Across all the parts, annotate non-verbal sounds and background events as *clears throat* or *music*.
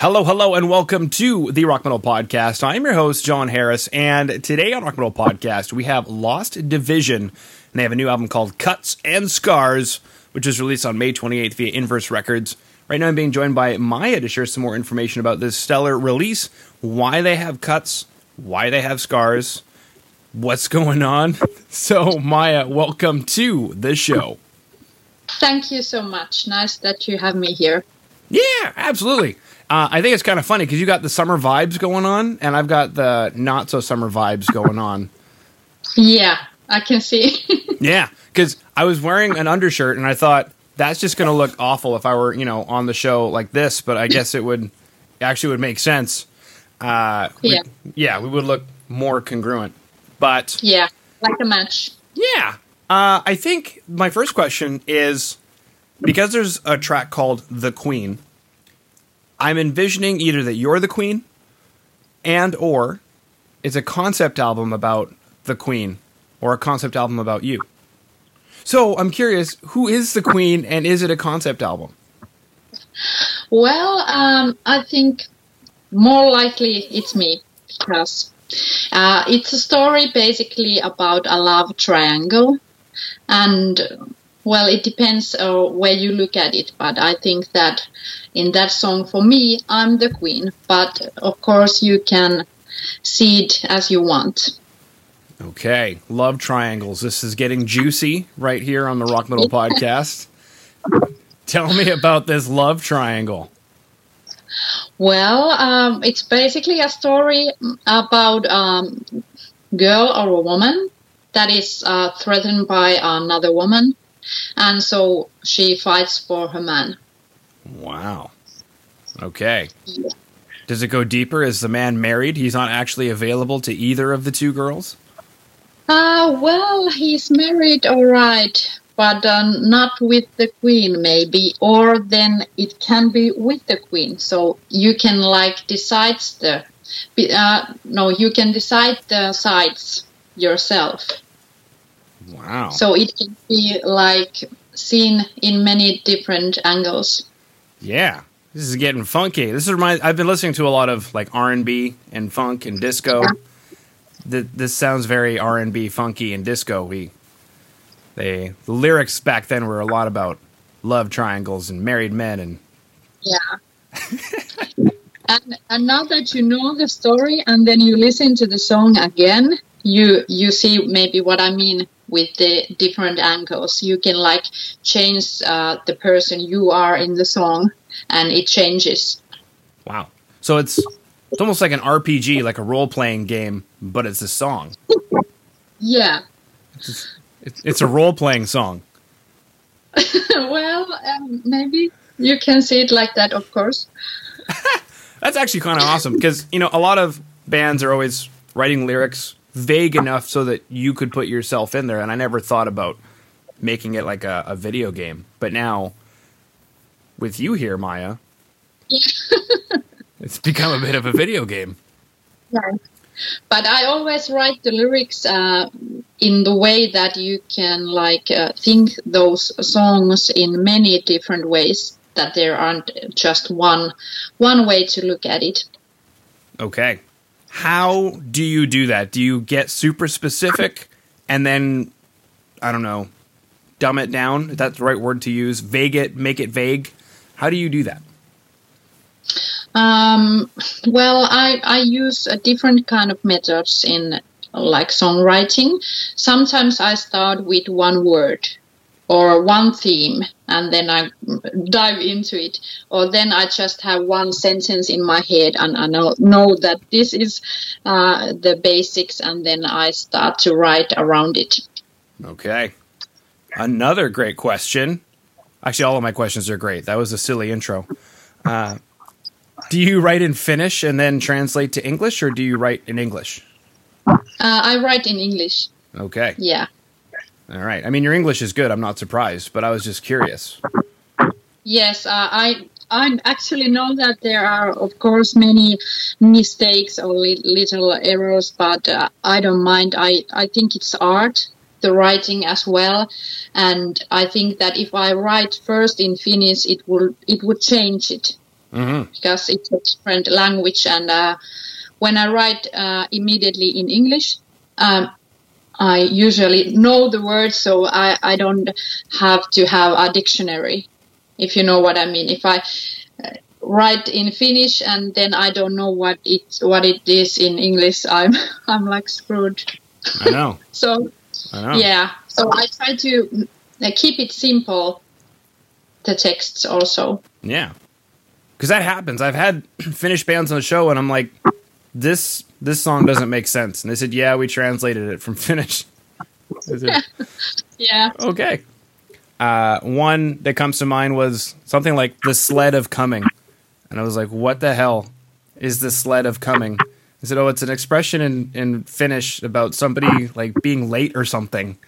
Hello, hello, and welcome to the Rock Metal Podcast. I'm your host, Jon Harris, and today on Rock Metal Podcast, we have Lost Division, and they have a new album called Cuts and Scars, which is released on May 28th via Inverse Records. Right now, I'm being joined by Maija to share some more information about this stellar release, why they have cuts, why they have scars, what's going on. *laughs* So, Maija, welcome to the show. Thank you so much. Nice that you have me here. Yeah, absolutely. Uh, I think it's kind of funny because you got the summer vibes going on, and I've got the not so summer vibes going on. Yeah, I can see. *laughs* yeah, because I was wearing an undershirt, and I thought that's just going to look awful if I were, you know, on the show like this. But I guess it would actually would make sense. Uh, yeah, we, yeah, we would look more congruent. But yeah, like a match. Yeah, uh, I think my first question is because there's a track called "The Queen." I'm envisioning either that you're the queen and or it's a concept album about the queen or a concept album about you. So I'm curious, who is the queen and is it a concept album? Well, um, I think more likely it's me because uh, it's a story basically about a love triangle and well, it depends uh, where you look at it, but I think that in that song, for me, I'm the queen. But of course, you can see it as you want. Okay, love triangles. This is getting juicy right here on the Rock Metal *laughs* Podcast. Tell me about this love triangle. Well, um, it's basically a story about um, girl or a woman that is uh, threatened by another woman and so she fights for her man. Wow. Okay. Yeah. Does it go deeper? Is the man married? He's not actually available to either of the two girls? Uh, well, he's married, all right, but uh, not with the queen, maybe. Or then it can be with the queen. So you can, like, decide the. Uh, no, you can decide the sides yourself. Wow. So it can be like seen in many different angles. Yeah. This is getting funky. This is my I've been listening to a lot of like R&B and funk and disco. The, this sounds very R&B funky and disco We They the lyrics back then were a lot about love triangles and married men and Yeah. *laughs* and, and now that you know the story and then you listen to the song again, you you see maybe what I mean with the different angles. You can like change uh, the person you are in the song, and it changes. Wow! So it's it's almost like an RPG, like a role playing game, but it's a song. yeah. It's, it's, it's a role playing song. *laughs* well, um, maybe you can see it like that, of course. *laughs* That's actually kind of awesome because you know a lot of bands are always writing lyrics vague enough so that you could put yourself in there. And I never thought about making it like a, a video game. But now, with you here, Maija, *laughs* it's become a bit of a video game. Right. But I always write the lyrics uh, in the way that you can like uh, think those songs in many different ways. That there aren't just one one way to look at it. Okay. How do you do that? Do you get super specific and then I don't know, dumb it down? Is that the right word to use? Vague it, make it vague. How do you do that? Um, well, I, I use a different kind of methods in like songwriting. Sometimes I start with one word or one theme and then I dive into it. Or then I just have one sentence in my head and I know, know that this is uh, the basics and then I start to write around it. Okay. Another great question. Actually, all of my questions are great. That was a silly intro. Uh, do you write in Finnish and then translate to English, or do you write in English? Uh, I write in English. Okay. Yeah. All right. I mean, your English is good. I'm not surprised, but I was just curious. Yes, uh, I I actually know that there are, of course, many mistakes or li- little errors, but uh, I don't mind. I I think it's art, the writing as well, and I think that if I write first in Finnish, it will it would change it Mm-hmm. because it's a different language. And uh, when I write uh, immediately in English, um, I usually know the words, so I, I don't have to have a dictionary, if you know what I mean. If I uh, write in Finnish and then I don't know what it what it is in English, I'm *laughs* I'm like screwed. I know. *laughs* So I know. yeah, so I try to uh, keep it simple. The texts also. Yeah. Because that happens. I've had *clears throat* Finnish bands on the show, and I'm like, this this song doesn't make sense. And they said, yeah, we translated it from *laughs* Finnish. Said, *laughs* Yeah. okay. Uh, one that comes to mind was something like the sled of coming, and I was like, what the hell is the sled of coming? I said, oh, it's an expression in in Finnish about somebody like being late or something.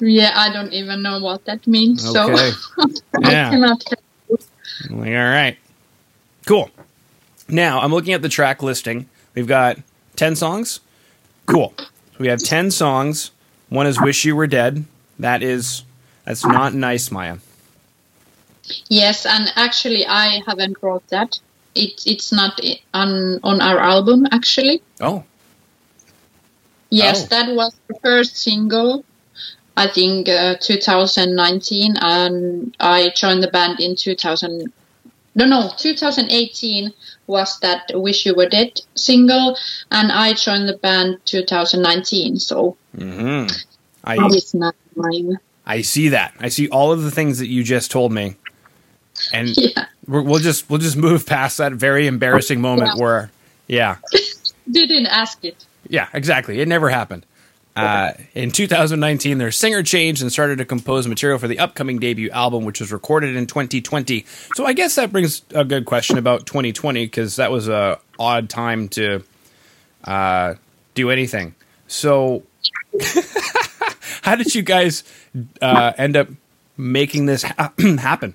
Yeah, I don't even know what that means. Okay. So *laughs* I Yeah. cannot. I'm like, all right. Cool. Now, I'm looking at the track listing. We've got 10 songs. Cool. We have 10 songs. One is Wish You Were Dead. That is, that's not nice, Maija. Yes, and actually, I haven't wrote that. It, it's not on on our album actually. Oh, Yes, Oh. that was the first single. I think uh, 2019, and I joined the band in 2000. No, no, 2018 was that "Wish You Were Dead" single, and I joined the band 2019. So hmm I, that is not mine. I see that. I see all of the things that you just told me. And *laughs* Yeah, we're, we'll just we'll just move past that very embarrassing moment Yeah. where, yeah, *laughs* didn't ask it. Yeah, exactly. It never happened. Uh, in 2019, their singer changed and started to compose material for the upcoming debut album, which was recorded in 2020. So I guess that brings a good question about 2020 because that was a odd time to uh, do anything. So, *laughs* how did you guys uh, end up making this ha- *clears throat* happen?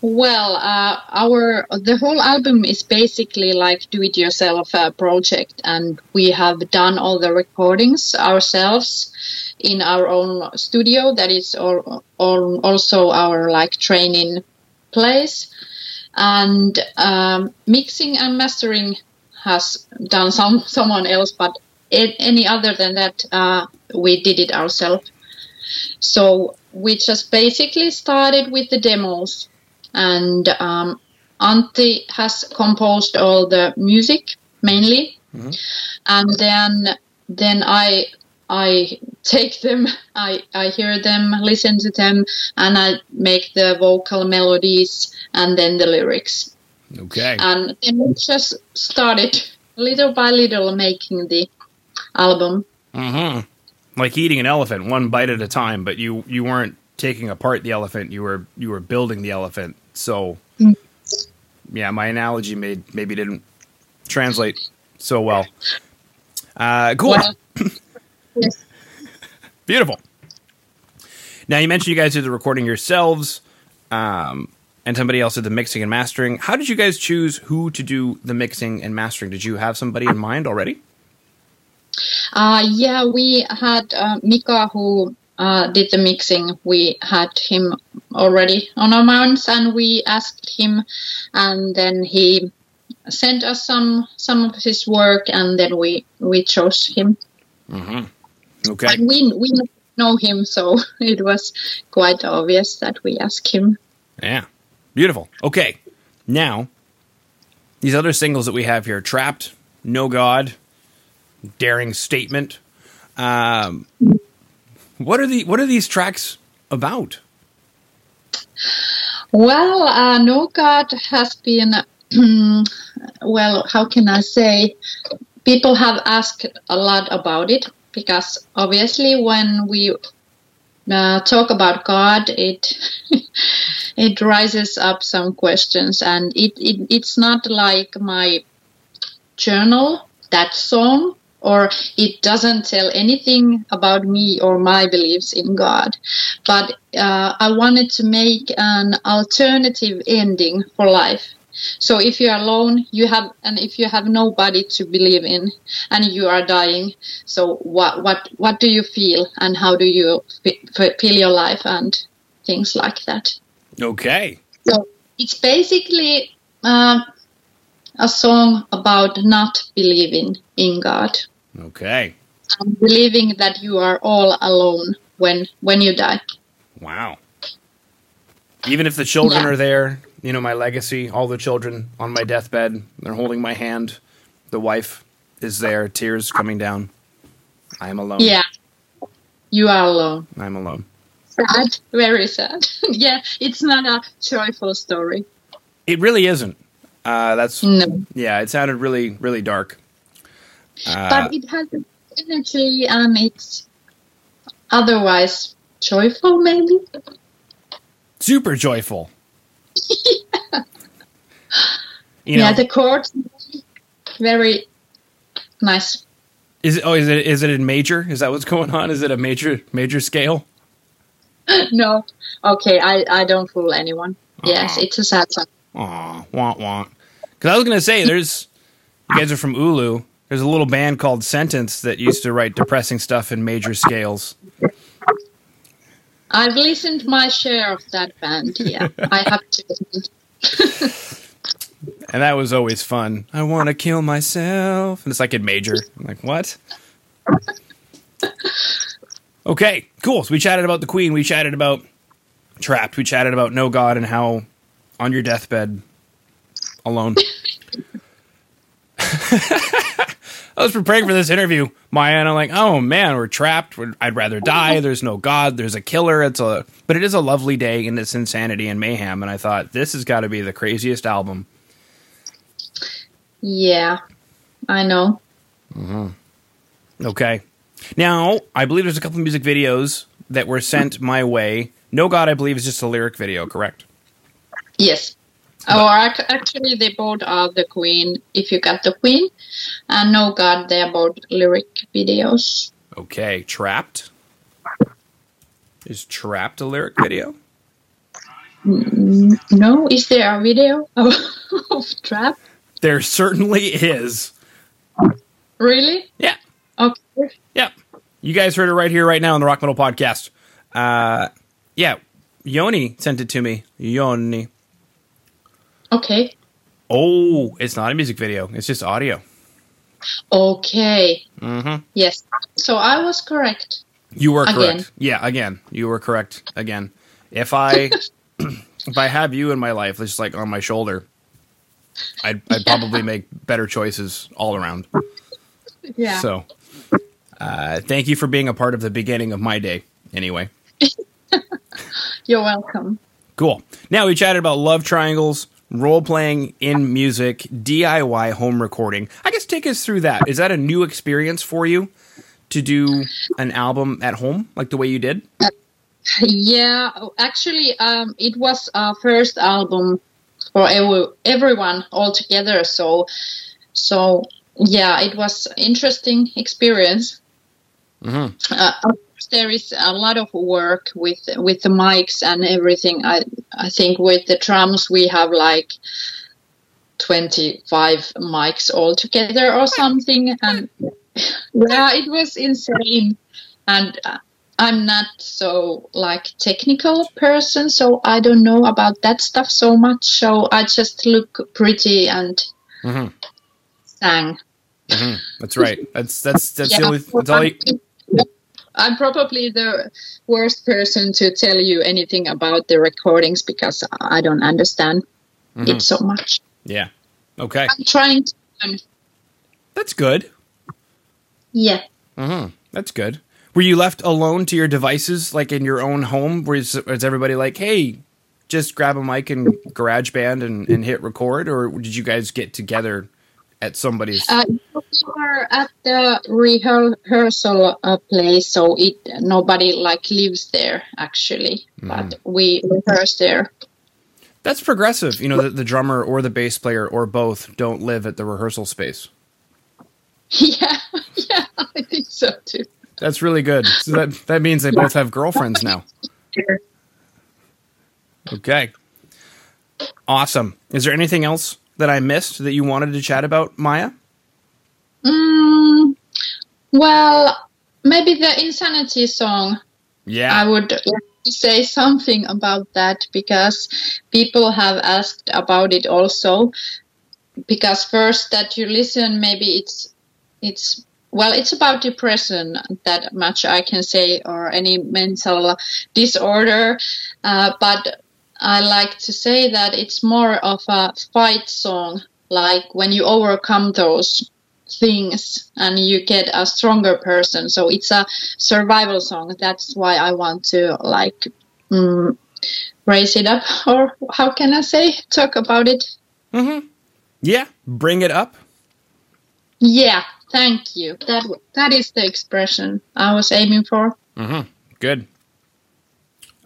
Well, uh, our the whole album is basically like do-it-yourself uh, project, and we have done all the recordings ourselves in our own studio. That is all, all also our like training place, and um, mixing and mastering has done some *laughs* someone else, but a- any other than that, uh, we did it ourselves. So we just basically started with the demos and um, Antti has composed all the music mainly, and then then I I take them, *laughs* I I hear them, listen to them, and I make the vocal melodies and then the lyrics, Okay. and then we just started little by little making the album. hmm Like eating an elephant, one bite at a time. But you you weren't taking apart the elephant. You were you were building the elephant. So, yeah, my analogy made maybe didn't translate so well. Uh, cool, *laughs* beautiful. Now you mentioned you guys did the recording yourselves, um, and somebody else did the mixing and mastering. How did you guys choose who to do the mixing and mastering? Did you have somebody in mind already? Uh, yeah, we had uh, Mika who uh, did the mixing. We had him already on our mounts, and we asked him, and then he sent us some some of his work, and then we we chose him. Okay. And we we know him, so *laughs* it was quite obvious that we asked him. Yeah. Beautiful. Okay. Now, these other singles that we have here Trapped, No God, Daring Statement. Um, what are the what are these tracks about? Well, uh, No God has been, *clears throat* well, how can I say? People have asked a lot about it because obviously when we uh, talk about God, it *laughs* it rises up some questions, and it, it it's not like my journal that song or it doesn't tell anything about me or my beliefs in God. But uh, I wanted to make an alternative ending for life. So if you're alone, you have, and if you have nobody to believe in, and you are dying, so what, what, what do you feel, and how do you fe- fe- feel your life, and things like that. Okay. So it's basically uh, a song about not believing in God Okay. and believing that you are all alone when when you die. Wow. Even if the children Yeah. are there, you know, my legacy, all the children on my deathbed, they're holding my hand. The wife is there, tears coming down. I am alone. Yeah, you are alone. I'm alone. Sad, very sad. *laughs* yeah, it's not a joyful story. It really isn't. Uh, that's No, yeah. It sounded really, really dark. Uh, but it has energy and it's otherwise joyful, maybe. super joyful. *laughs* You yeah, the chords very nice. is it? Oh, is it? Is it in major? Is that what's going on? Is it a major major scale? *laughs* no, okay, I I don't fool anyone. Yes, it's a sad song. Aw, want want. Because I was gonna say, there's you guys are from Oulu. There's a little band called Sentenced that used to write depressing stuff in major scales. I've listened my share of that band. Yeah, *laughs* I have to. And that was always fun. I want to kill myself. And it's like in major. I'm like, what? *laughs* Okay, cool. So we chatted about the Queen. We chatted about Trapped. We chatted about No God and how on your deathbed, alone. *laughs* I was preparing for this interview, Maija, and I'm like, oh man, we're trapped. We're, I'd rather die. There's no God. There's a killer. It's a, but it is a lovely day in its insanity and mayhem. And I thought this has got to be the craziest album Yeah, I know. Mm-hmm. Okay. Now, I believe there's a couple of music videos that were sent my way. No God, I believe, is just a lyric video, correct? Yes. Or ac- actually, they both are the Queen. If you got the Queen, and No God, they are both lyric videos. Okay. Trapped. Is Trapped a lyric video? Mm, No, is there a video *laughs* of, of Trap? There certainly is. Really? Yeah. Okay. Yep. You guys heard it right here, right now on the Rock Metal Podcast. Uh, yeah. Yoni sent it to me. Yoni. Okay. Oh, it's not a music video. It's just audio. Okay. Mm-hmm. Yes. So I was correct. You were Again. correct. Yeah, again, you were correct again. If I *laughs* if I have you in my life, just like on my shoulder, I'd I'd probably make better choices all around. Yeah. So, uh, thank you for being a part of the beginning of my day. Anyway, *laughs* You're welcome. cool. Now we chatted about love triangles, role playing in music, DIY home recording. I guess take us through that. Is that a new experience for you to do an album at home like the way you did? Yeah, actually, um, it was our first album for every, everyone all together. So, so yeah, it was interesting experience. Mhm. Uh, of course, there is a lot of work with with the mics and everything. I I think with the drums we have like twenty five mics all together or something, and yeah, it was insane. And I'm not so like technical person, so I don't know about that stuff so much. So I just look pretty and Mhm. sang. Mhm. That's right. That's that's that's the only. That's all you, I'm probably the worst person to tell you anything about the recordings because I don't understand Mhm. it so much. Yeah. Okay. I'm trying to learn. That's good. Yeah. hmm That's good. Were you left alone to your devices, like in your own home? Was, was everybody like, "Hey, just grab a mic and GarageBand and, and hit record," or did you guys get together at somebody's? Uh, we were at the rehearsal uh, place, so it nobody like lives there actually, but we rehearse there. That's progressive. You know, the, the drummer or the bass player or both don't live at the rehearsal space. *laughs* yeah, yeah, I think so too. That's really good. So that that means they both have girlfriends now. *laughs* Okay. Awesome. Is there anything else that I missed that you wanted to chat about, Maija? Mm, well, maybe the insanity song. Yeah. I would like to say something about that because people have asked about it also. Because first that you listen, maybe it's it's well, it's about depression. That much I can say, or any mental disorder. Uh, but I like to say that it's more of a fight song, like when you overcome those things and you get a stronger person. So it's a survival song. That's why I want to like mm, raise it up, *laughs* or how can I say, talk about it? Mm-hmm. Yeah, bring it up. Yeah, thank you. That that is the expression I was aiming for. Mm-hmm. Good.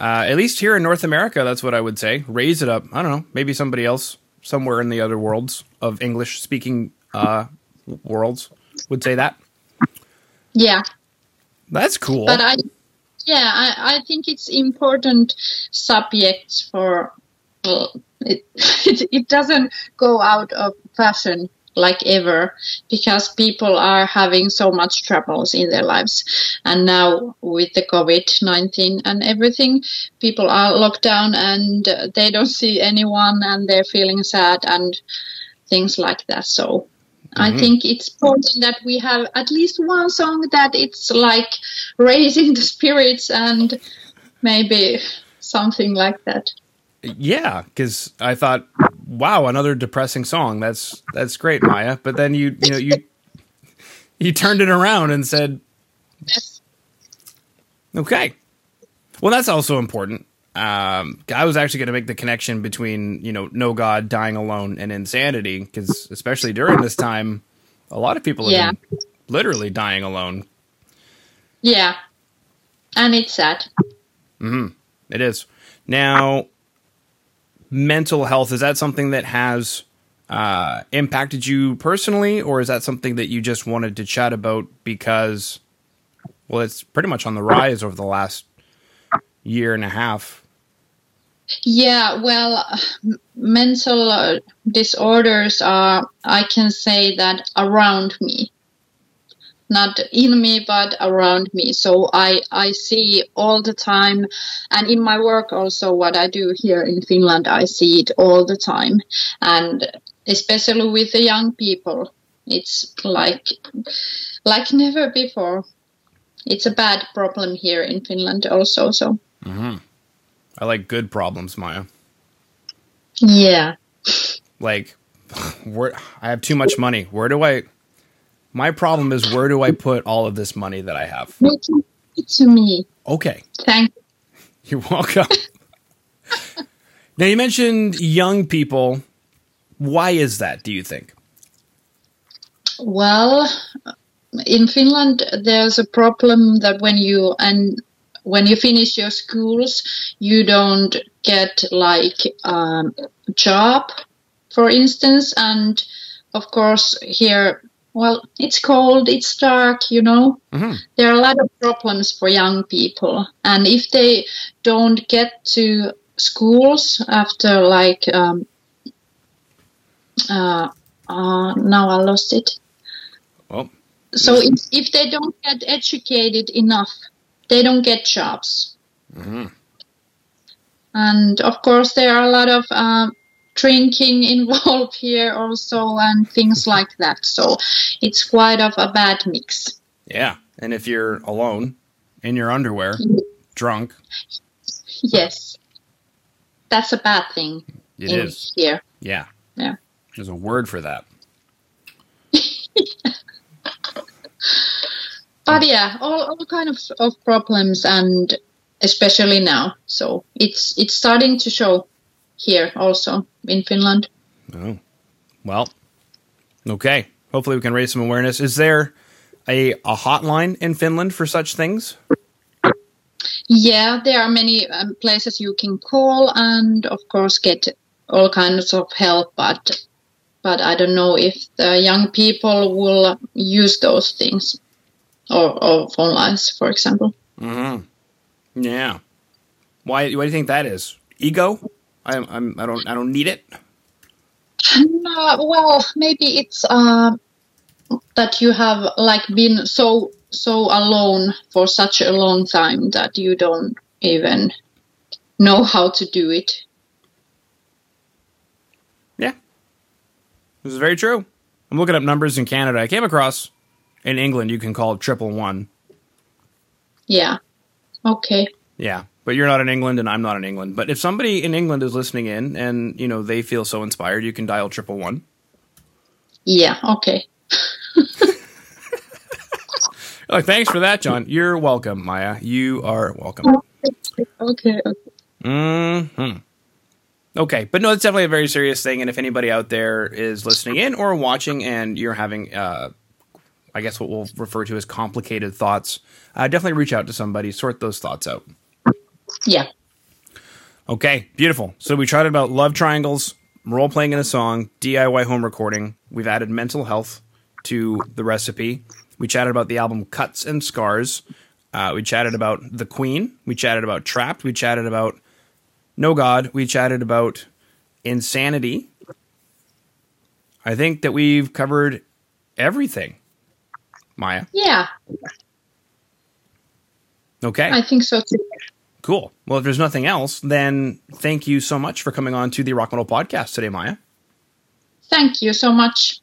Uh, at least here in North America, that's what I would say. Raise it up. I don't know. Maybe somebody else somewhere in the other worlds of English speaking uh, worlds would say that. Yeah. That's cool. But I, yeah, I, I think it's important subject for. Well, it, *laughs* it it doesn't go out of fashion like ever because people are having so much troubles in their lives. And now with the covid-19 and everything people are locked down and they don't see anyone and they're feeling sad and things like that. So I mm-hmm. think it's important that we have at least one song that it's like raising *laughs* the spirits and maybe something like that. Yeah, because I thought, wow, another depressing song. That's that's great, Maija. But then you you know you *laughs* you turned it around and said, Yes. okay. Well, that's also important. Um, I was actually going to make the connection between you know no God, dying alone, and insanity, because especially during this time, a lot of people have Yeah. been literally dying alone. Yeah. And it's sad. Mm-hmm. It is. Now, mental health, is that something that has uh, impacted you personally, or is that something that you just wanted to chat about because, well, it's pretty much on the rise over the last year and a half? Yeah, well, mental disorders are, I can say that around me. Not in me, but around me. So I, I see all the time. And in my work also, what I do here in Finland, I see it all the time. And especially with the young people, it's like, like never before. It's a bad problem here in Finland also. So, mm-hmm. I like good problems, Maija. yeah. Like, *laughs* where I have too much money. Where do I? My problem is where do I put all of this money that I have? To me. Okay, Thank you. *laughs* You're welcome. now you mentioned young people. Why is that? Do you think? Well, in Finland, there's a problem that when you and when you finish your schools, you don't get like um, a job, for instance, and of course here, well, it's cold, it's dark, you know. Mhm. There are a lot of problems for young people, and if they don't get to schools after like um, uh, uh, now I lost it. Well, So if, if they don't get educated enough, they don't get jobs. And of course, there are a lot of um, drinking *laughs* involved here also, and things like that. So it's quite of a bad mix. yeah. And if you're alone in your underwear, drunk, Yes, that's a bad thing it is. here. Yeah. Yeah. There's a word for that. *laughs* But yeah, all, all kind of, of problems, and especially now. So it's it's starting to show here also in Finland. Oh. Well, okay. Hopefully we can raise some awareness. Is there a, a hotline in Finland for such things? Yeah, there are many um, places you can call and, of course, get all kinds of help. But but I don't know if the young people will use those things or, or phone lines, for example. Hmm. Yeah. Why? Why do you think that is? Ego? I'm, I'm. I don't. I don't need it. No, well, maybe it's uh, that you have like been so so alone for such a long time that you don't even know how to do it. Yeah. This is very true. I'm looking up numbers in Canada. I came across in England you can call triple one. Yeah. Okay. Yeah. But you're not in England and I'm not in England. But if somebody in England is listening in and, you know, they feel so inspired, you can dial triple one. Yeah, okay. *laughs* Oh, thanks for that, Jon. You're welcome, Maija. You are welcome. Okay. okay. hmm Okay, but no, it's definitely a very serious thing. And if anybody out there is listening in or watching, and you're having, uh, I guess what we'll refer to as complicated thoughts, uh, definitely reach out to somebody, sort those thoughts out. Yeah. Okay, beautiful. So we chatted about love triangles, role playing in a song, DIY home recording. We've added mental health to the recipe. We chatted about the album Cuts and Scars. Uh, we chatted about The Queen. We chatted about Trapped. We chatted about No God. We chatted about Insanity. I think that we've covered everything, Maija. Yeah, Okay. I think so too. Cool. Well, if there's nothing else, then thank you so much for coming on to the Rock Metal Podcast today, Maija. Thank you so much.